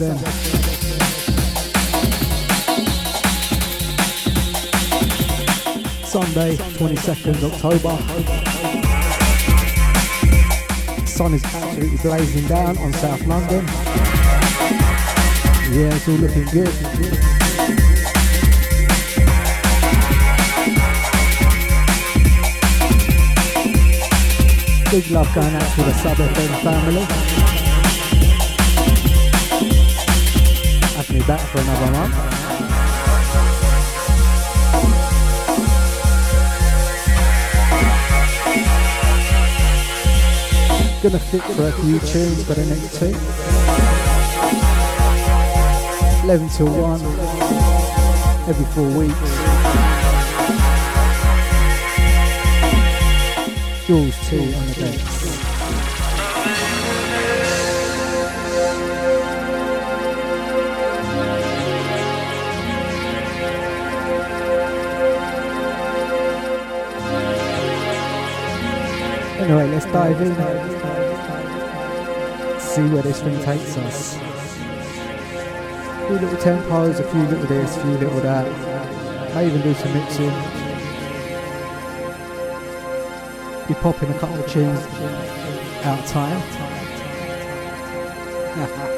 FM. Sunday, 22nd October. Sun is absolutely blazing down on South London. Yeah, it's all looking good. Big love going out to the Sub FM family. Me back for another month. Gonna fit for a few tunes for the next two. 11 till 1, every four weeks. Jules 2 on the decks. Anyway, let's dive in. See where this thing takes us. A few little tempos, a few little this, a few little that. May even do some mixing. Be popping a couple of tunes out of time.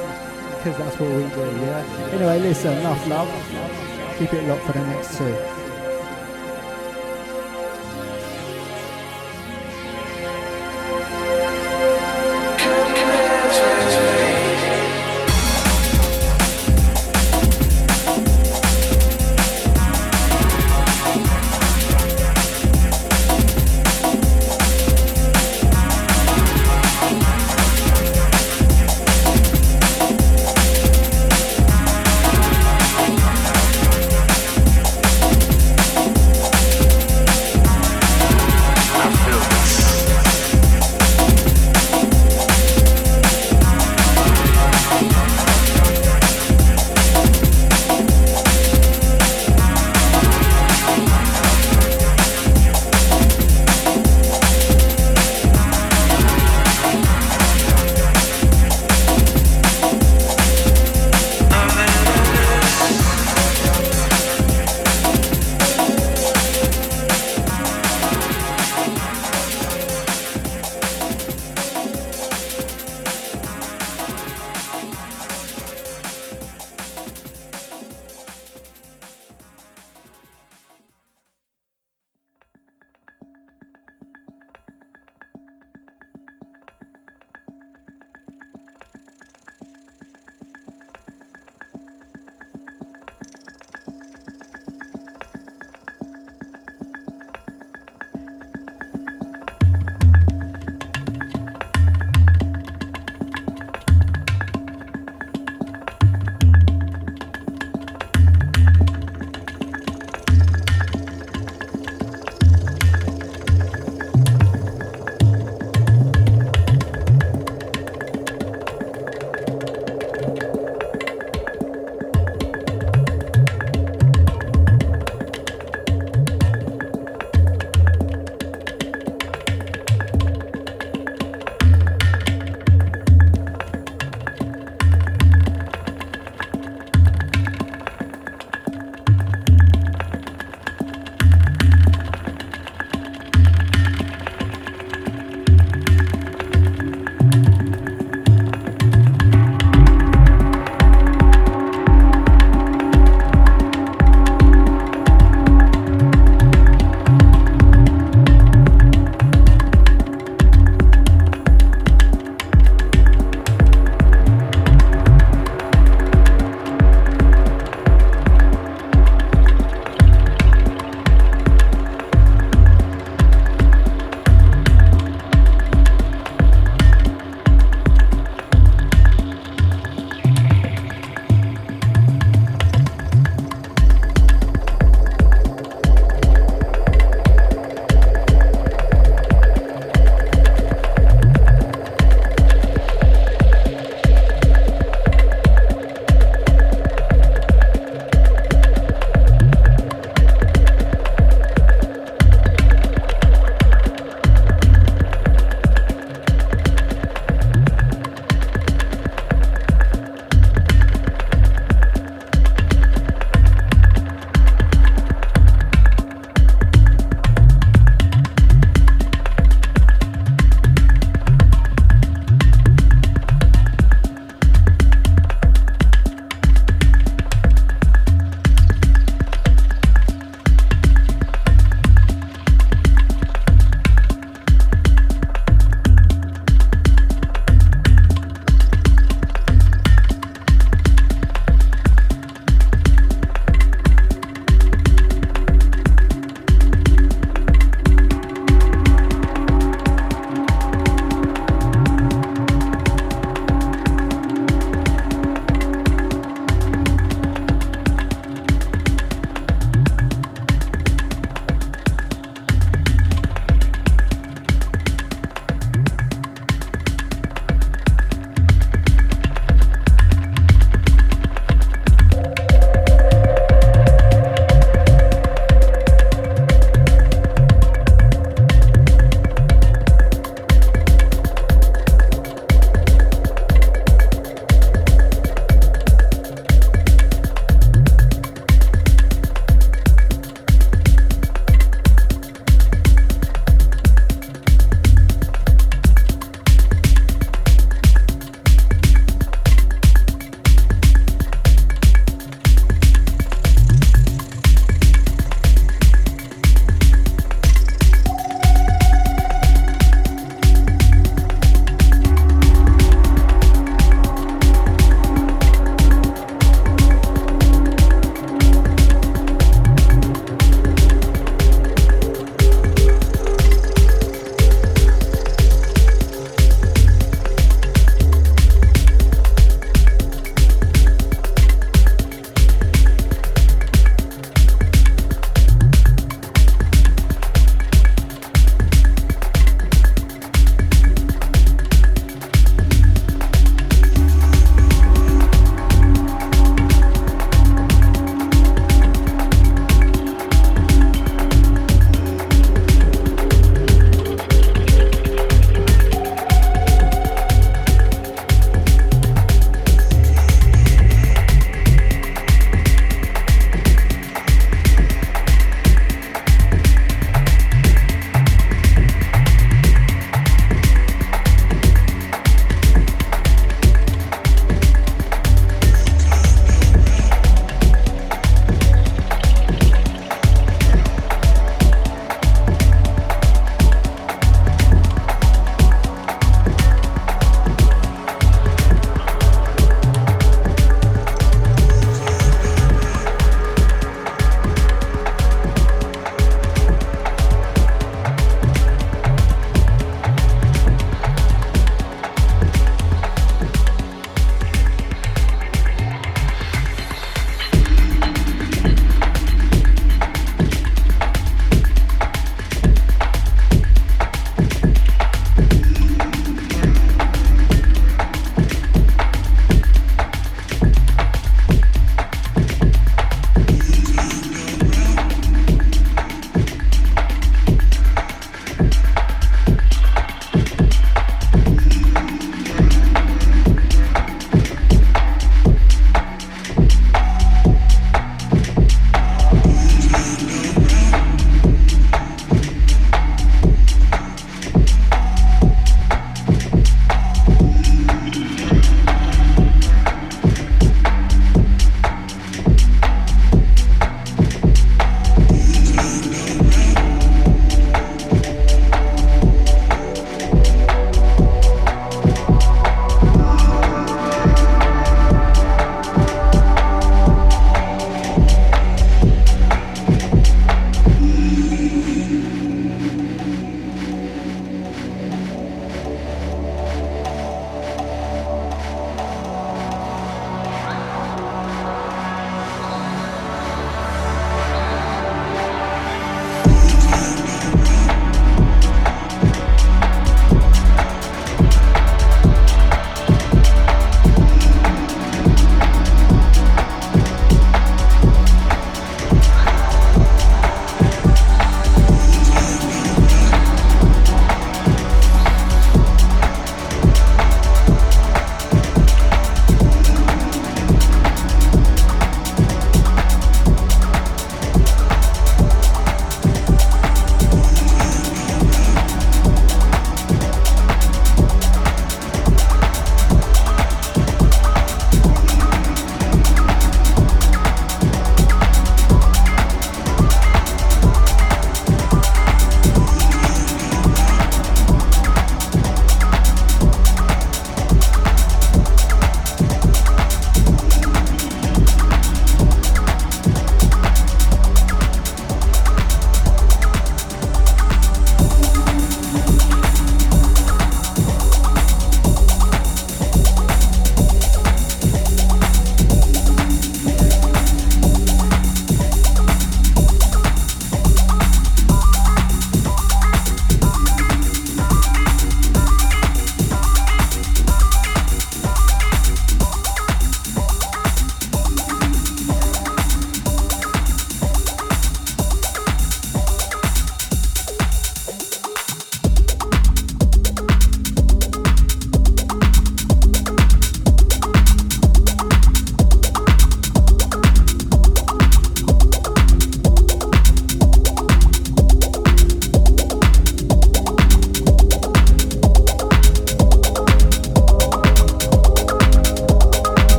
Because that's what we do, yeah? Anyway, listen, enough love. Keep it locked for the next two.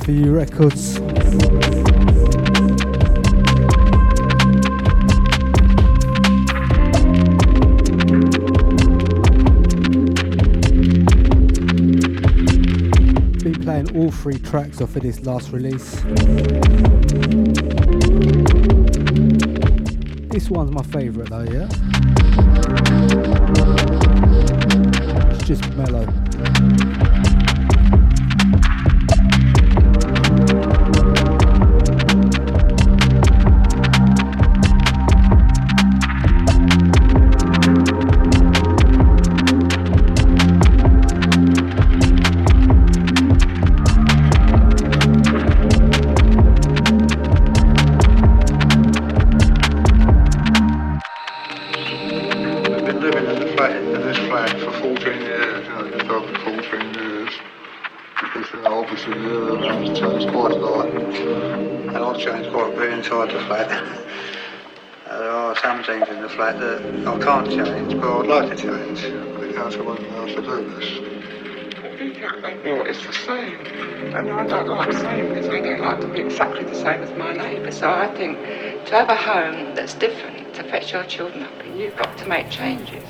Records. Been playing all three tracks off of this last release. This one's my favourite though, yeah? It's just mellow. Same. And I don't like saying because I don't like to be exactly the same as my neighbour. So I think to have a home that's different, to fetch your children up in, you've got to make changes.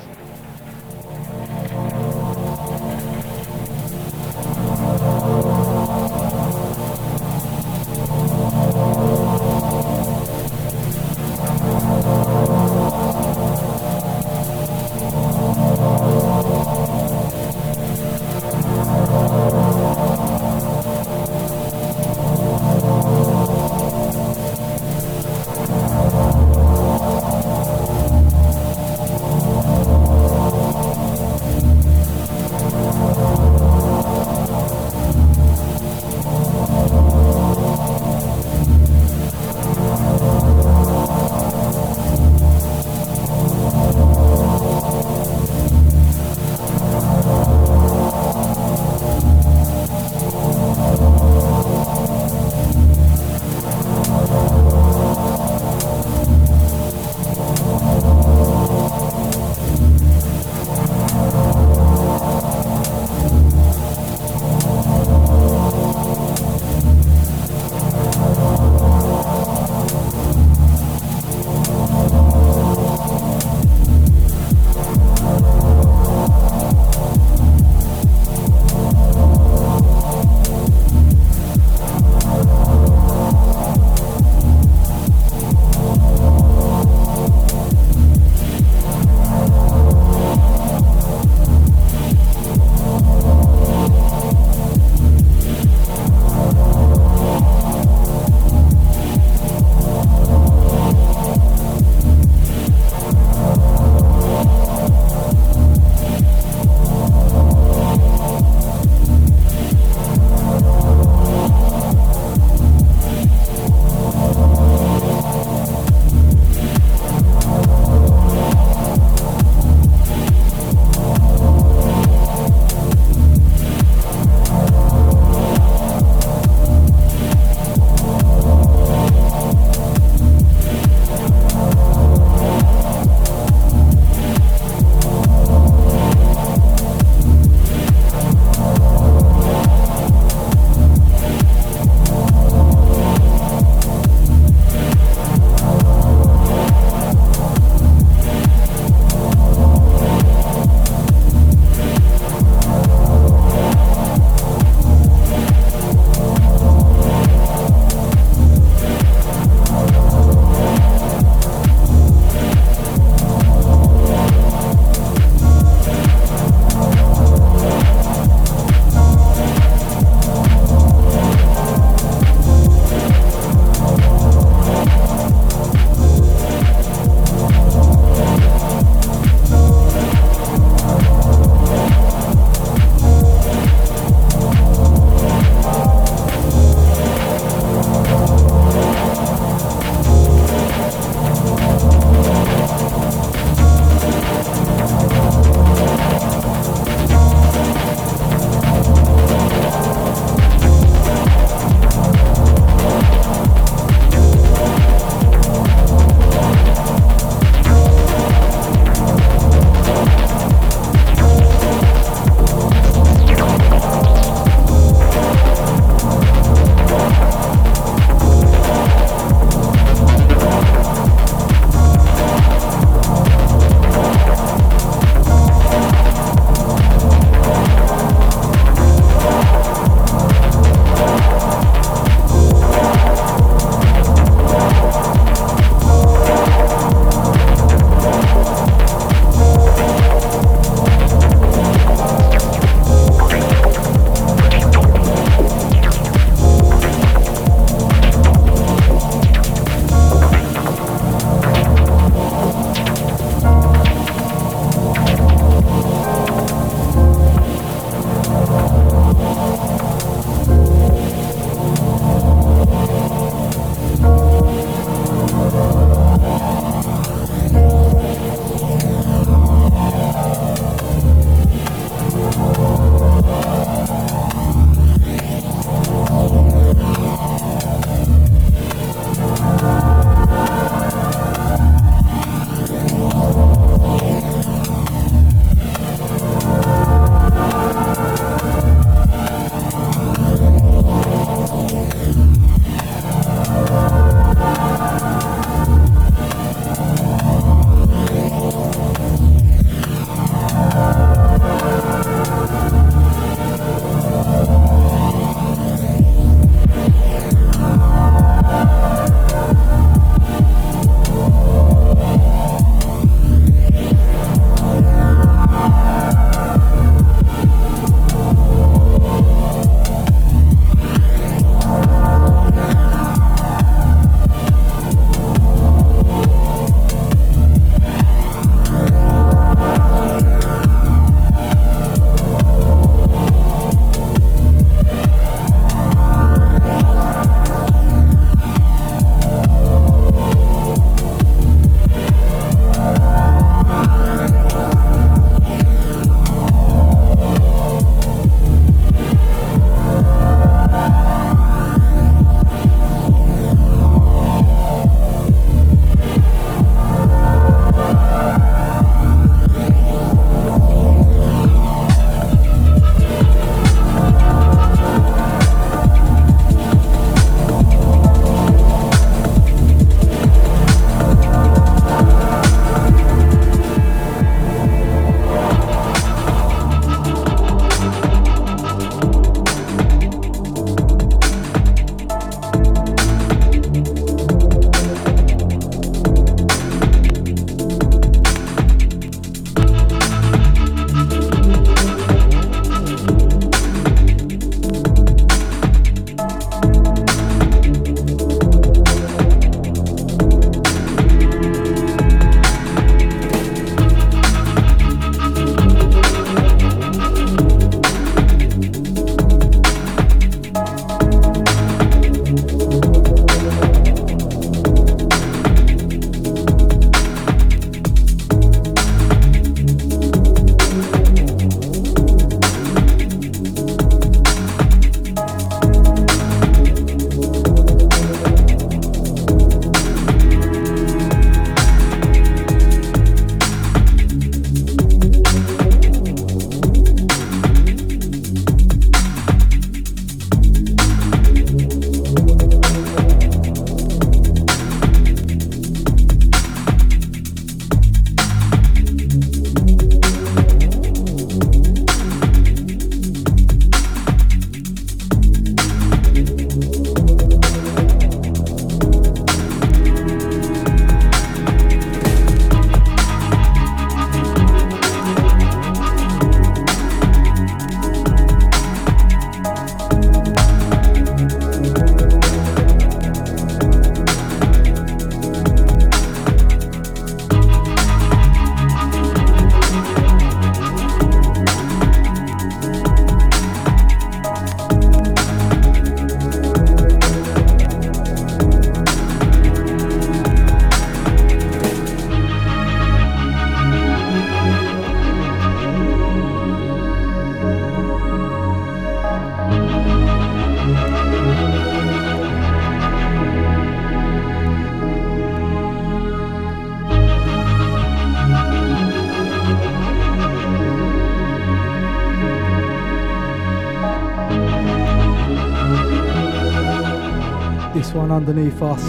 Underneath us.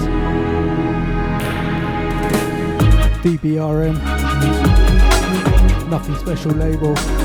DBRM. Nothing special label.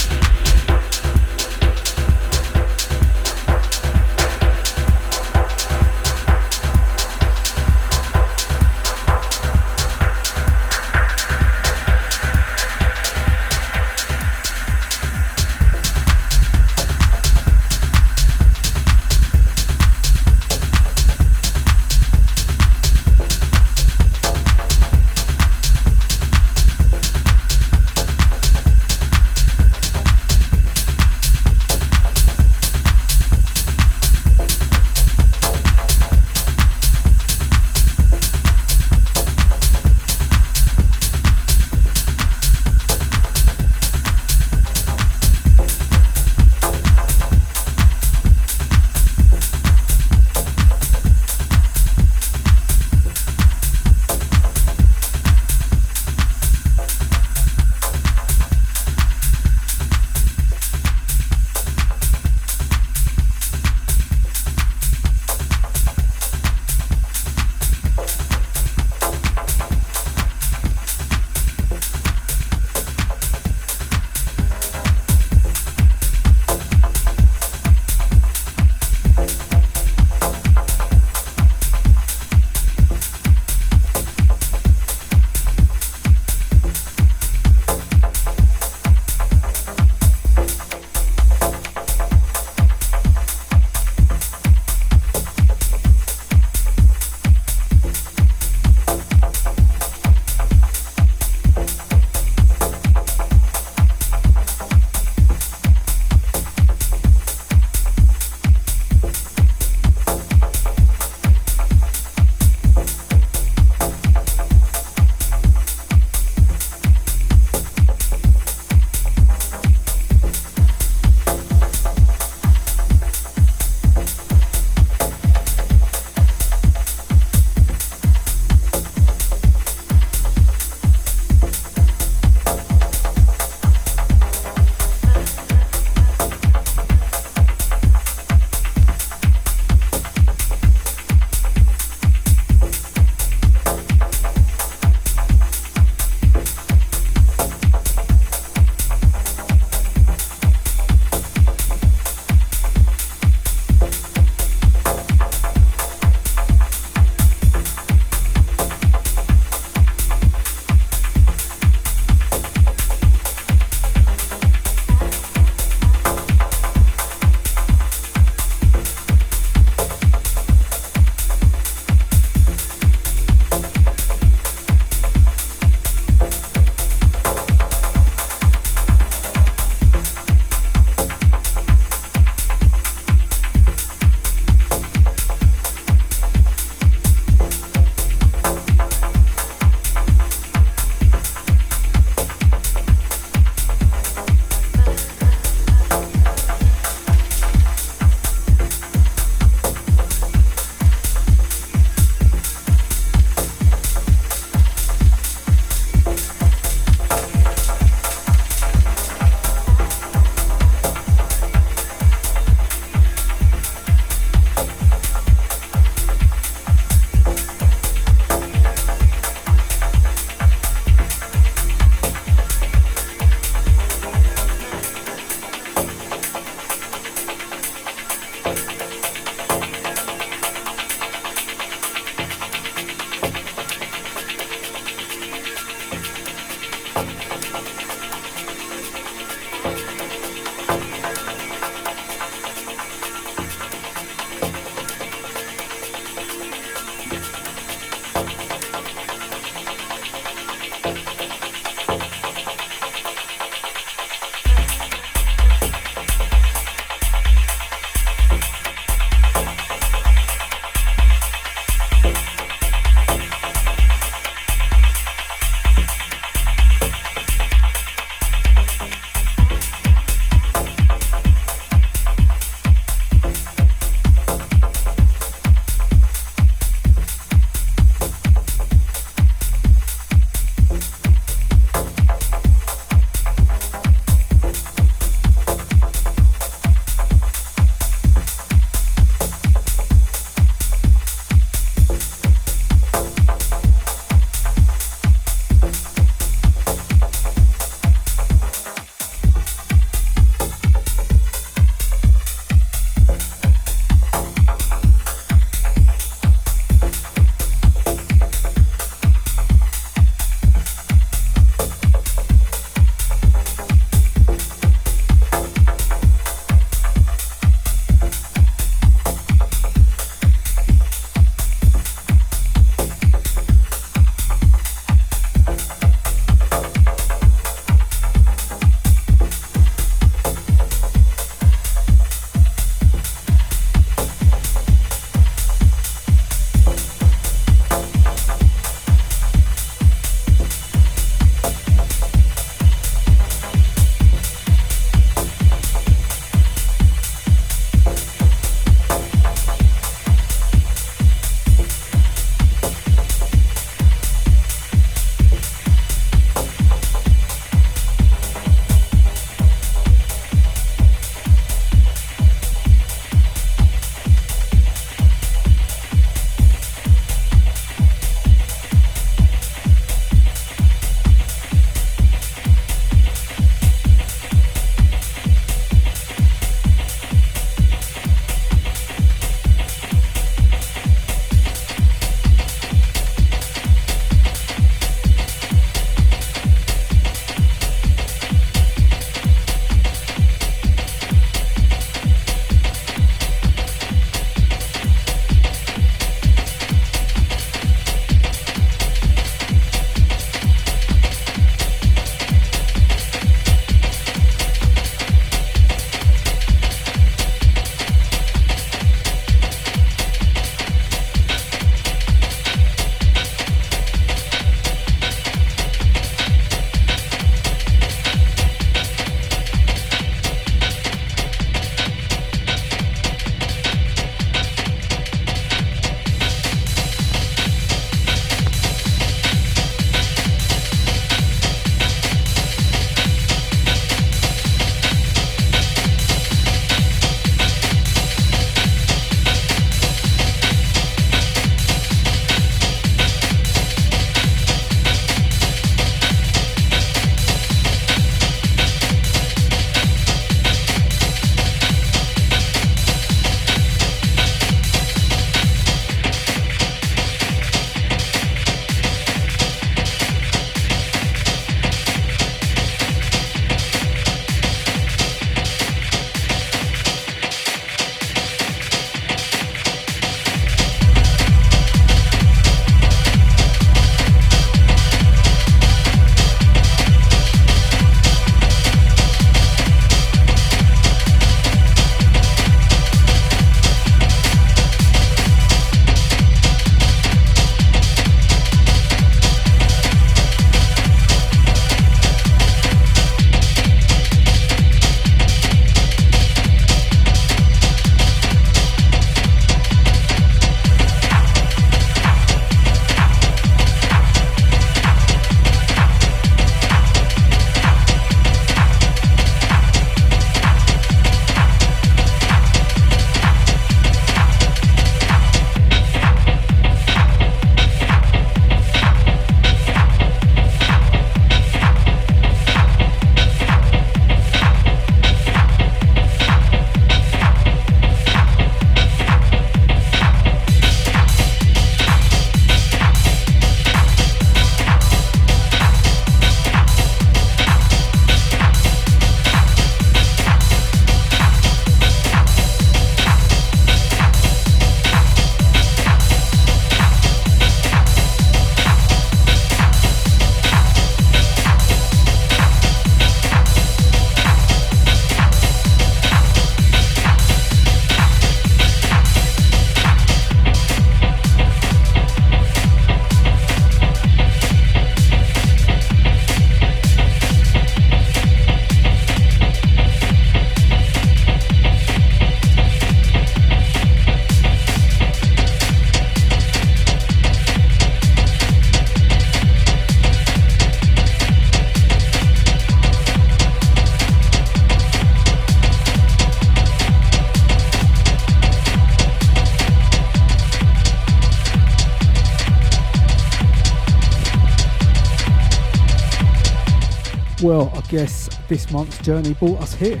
Guess this month's journey brought us here.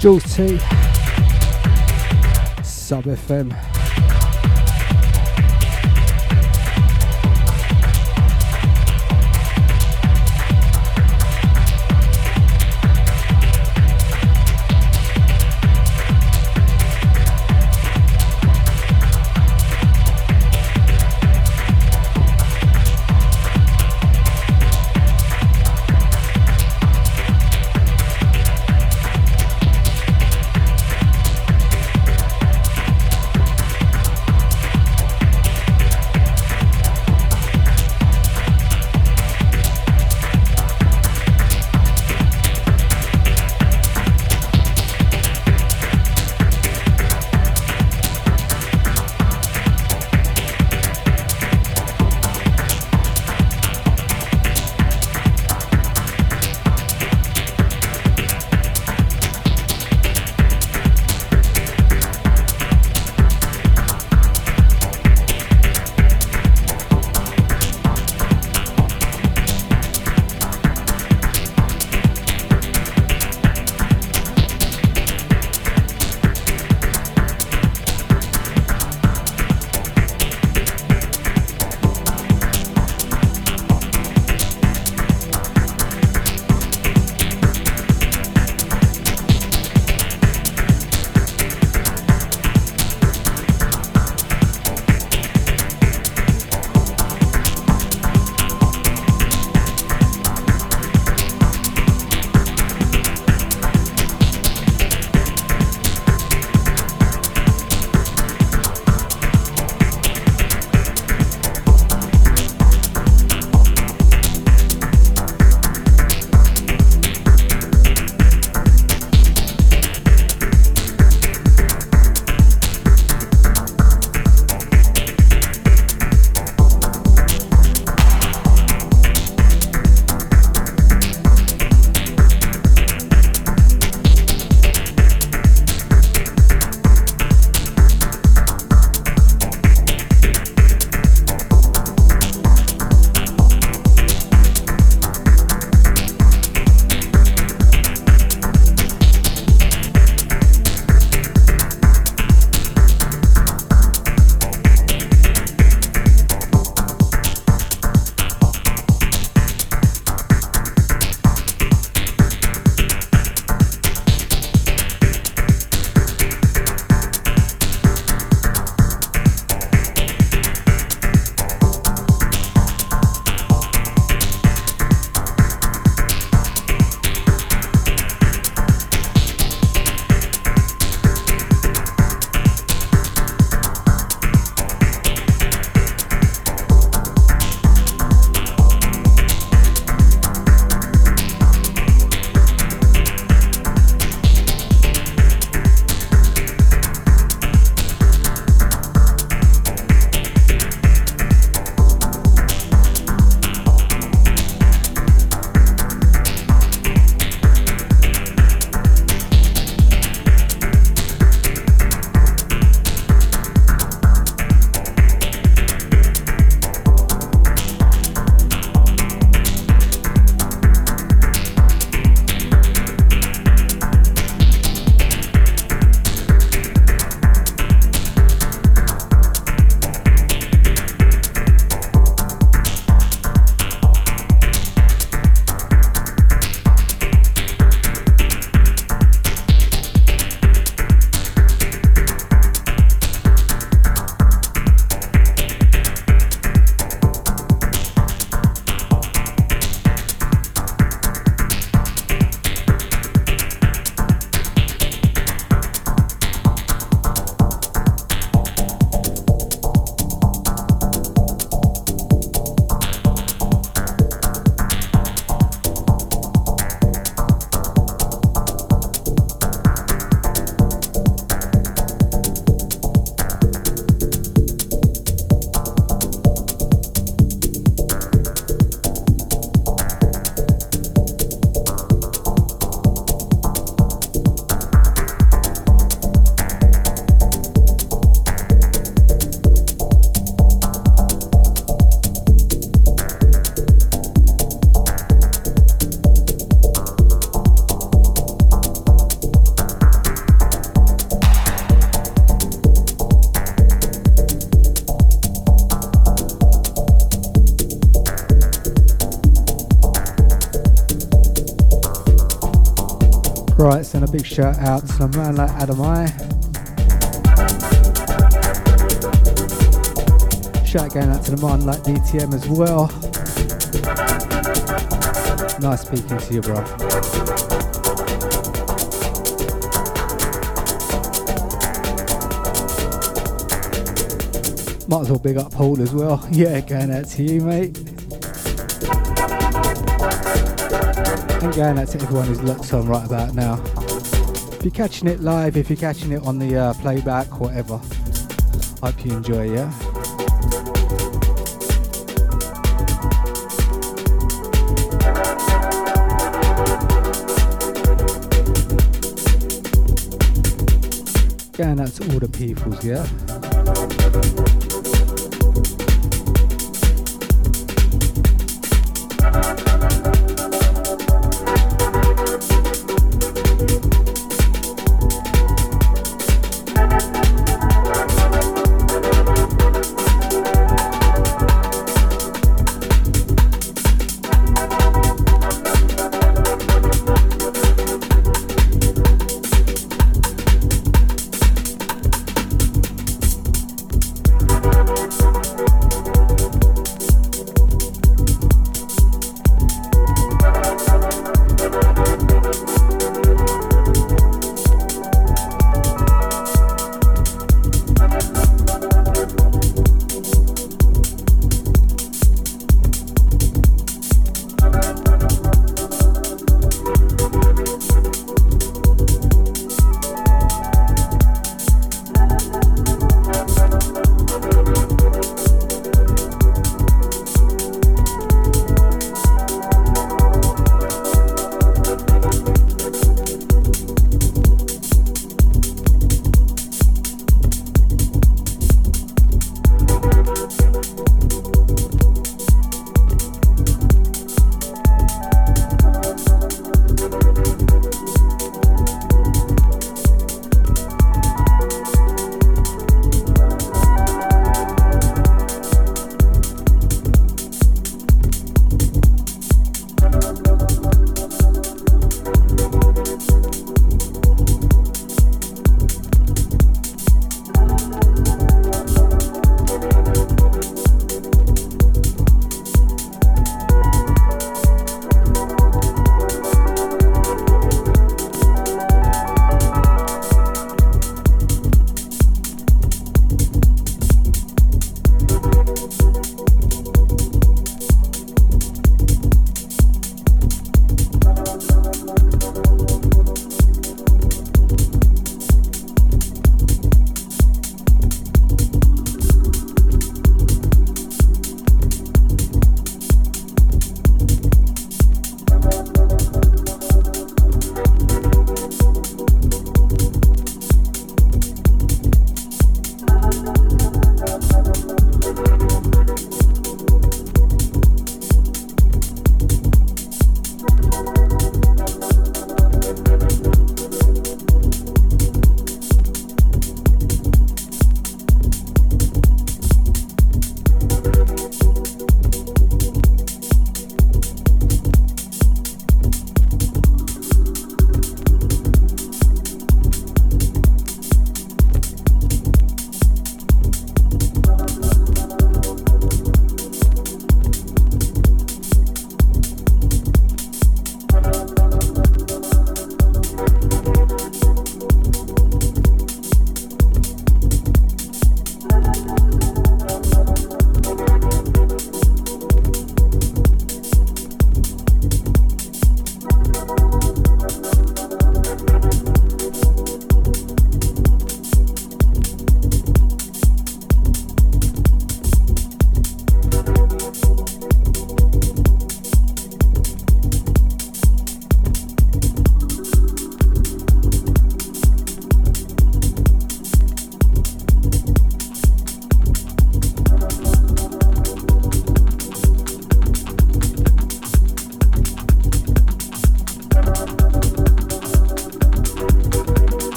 Jules T, Sub FM. Big shout out to a man like Adam I. Shout going out to the man like DTM as well. Nice speaking to you, bro. Might as well big up Paul as well. Yeah, going out to you, mate. And going out to everyone who's locked on right about now. If you're catching it live, if you're catching it on the uh, playback, whatever, I hope you enjoy, yeah? Out to all the peoples, yeah?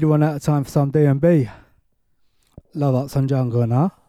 You one out of time for some D&B. Love Arts on Jungle now. The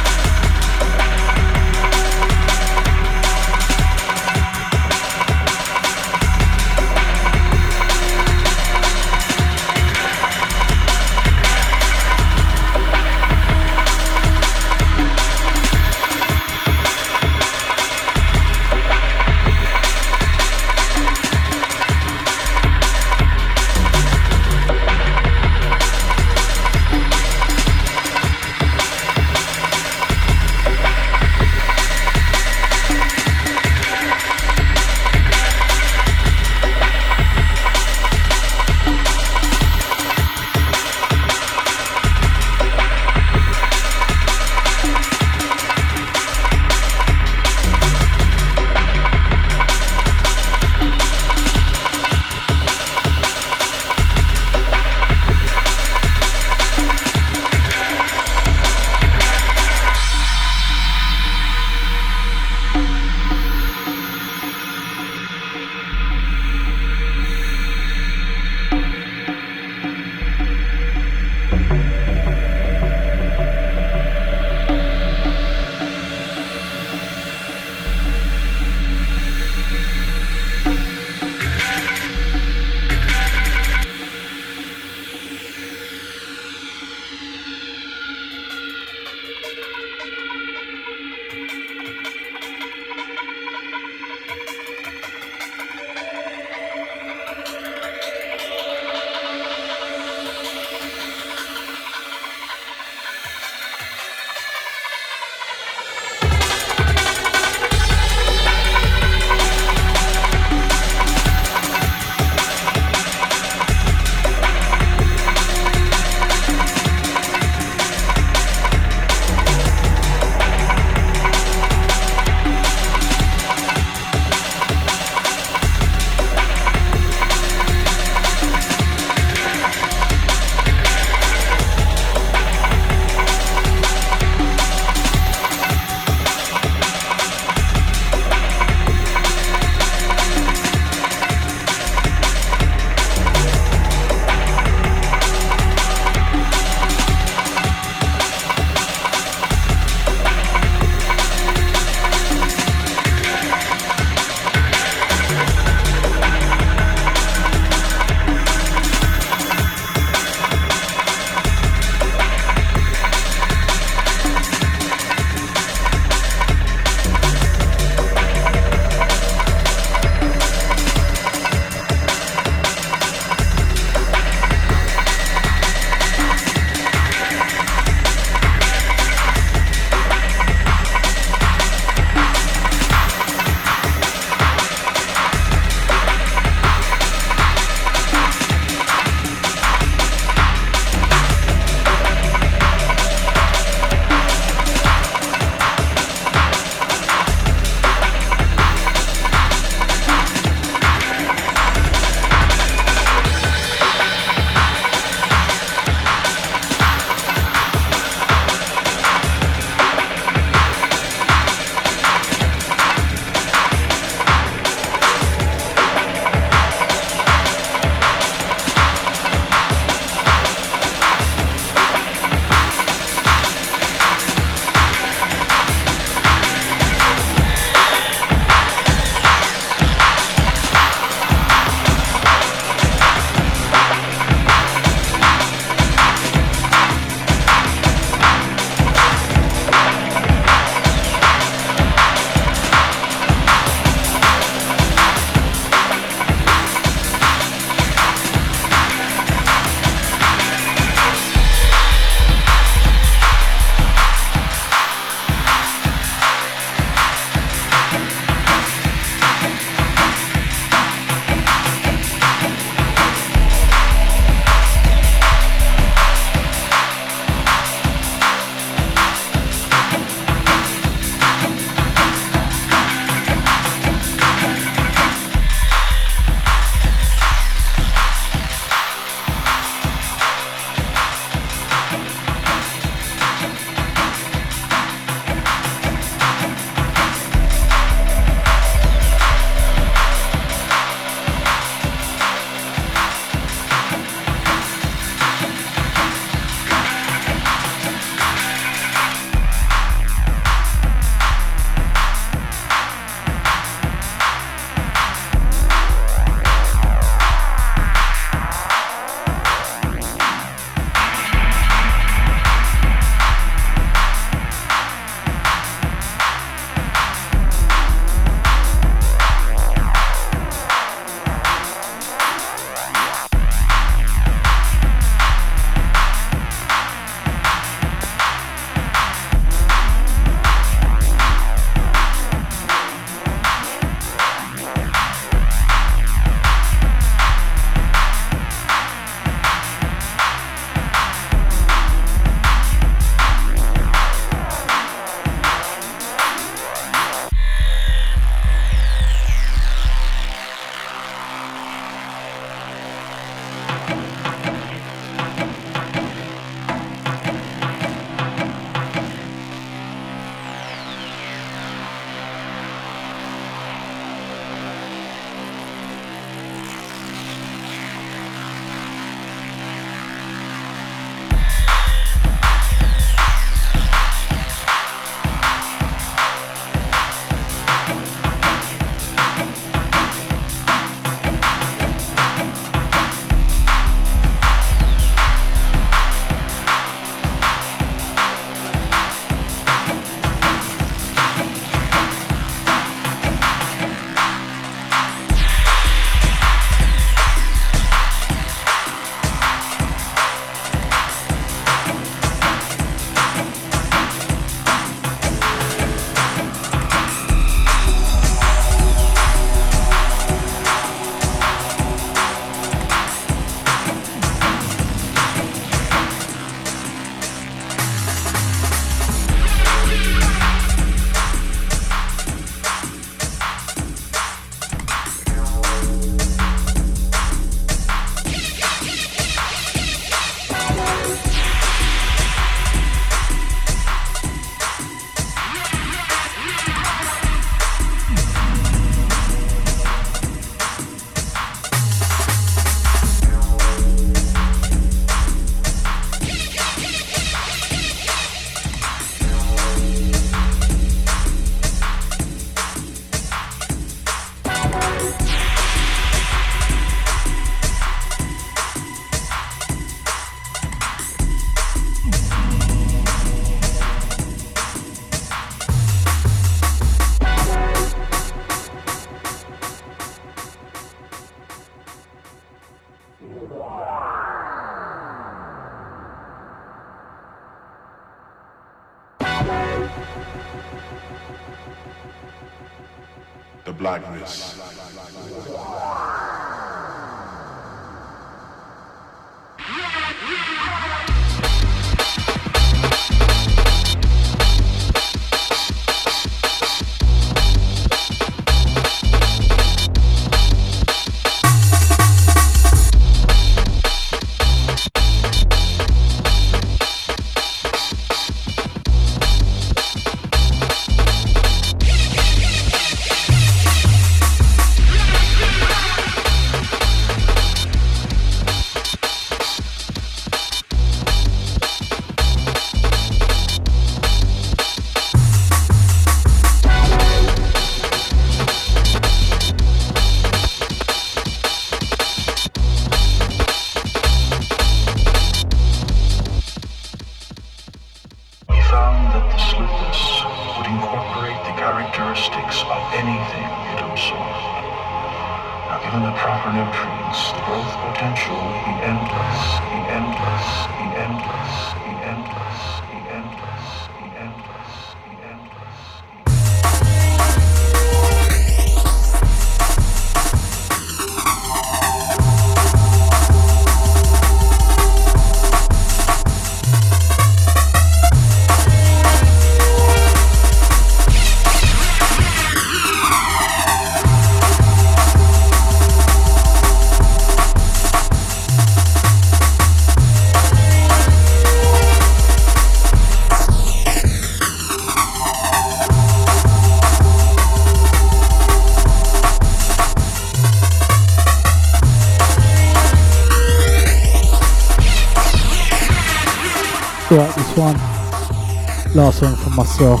myself.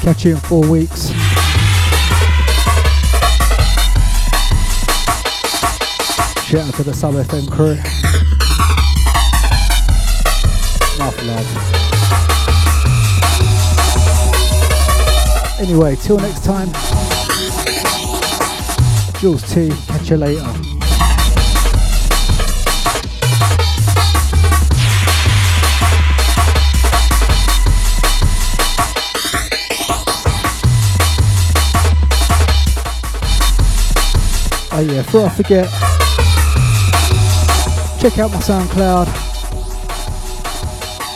Catch you in four weeks. Shout out to the Sub FM crew. Enough love. Anyway, till next time. Jules T, catch you later. Oh yeah, before I forget, check out my SoundCloud.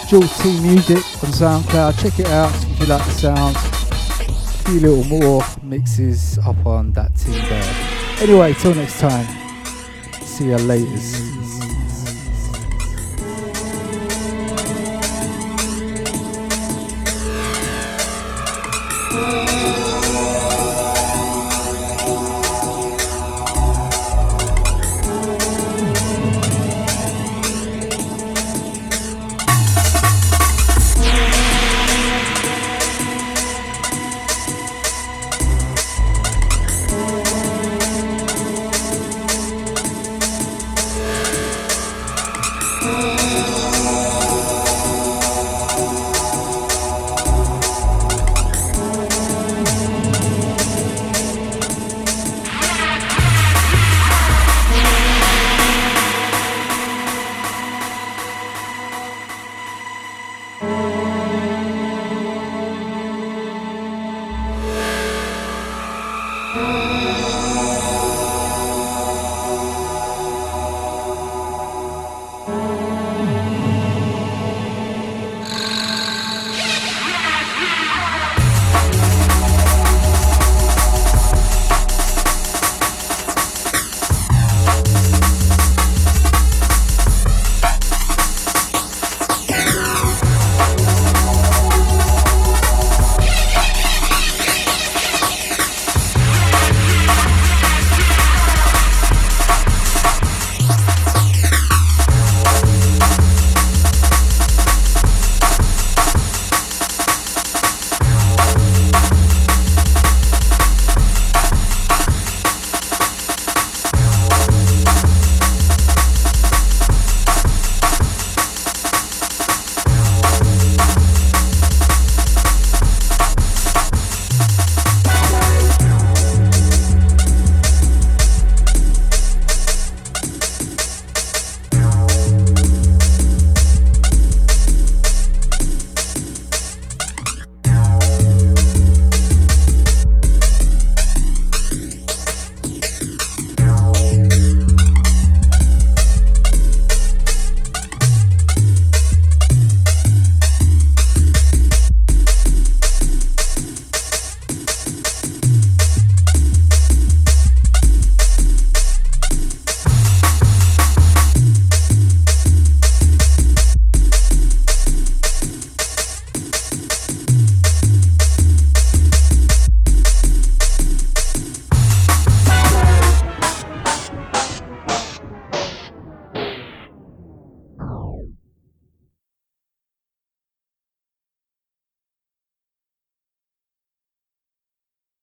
Jules T Music on SoundCloud. Check it out if you like the sounds. A few little more mixes up on that team there. Anyway, till next time. See you later.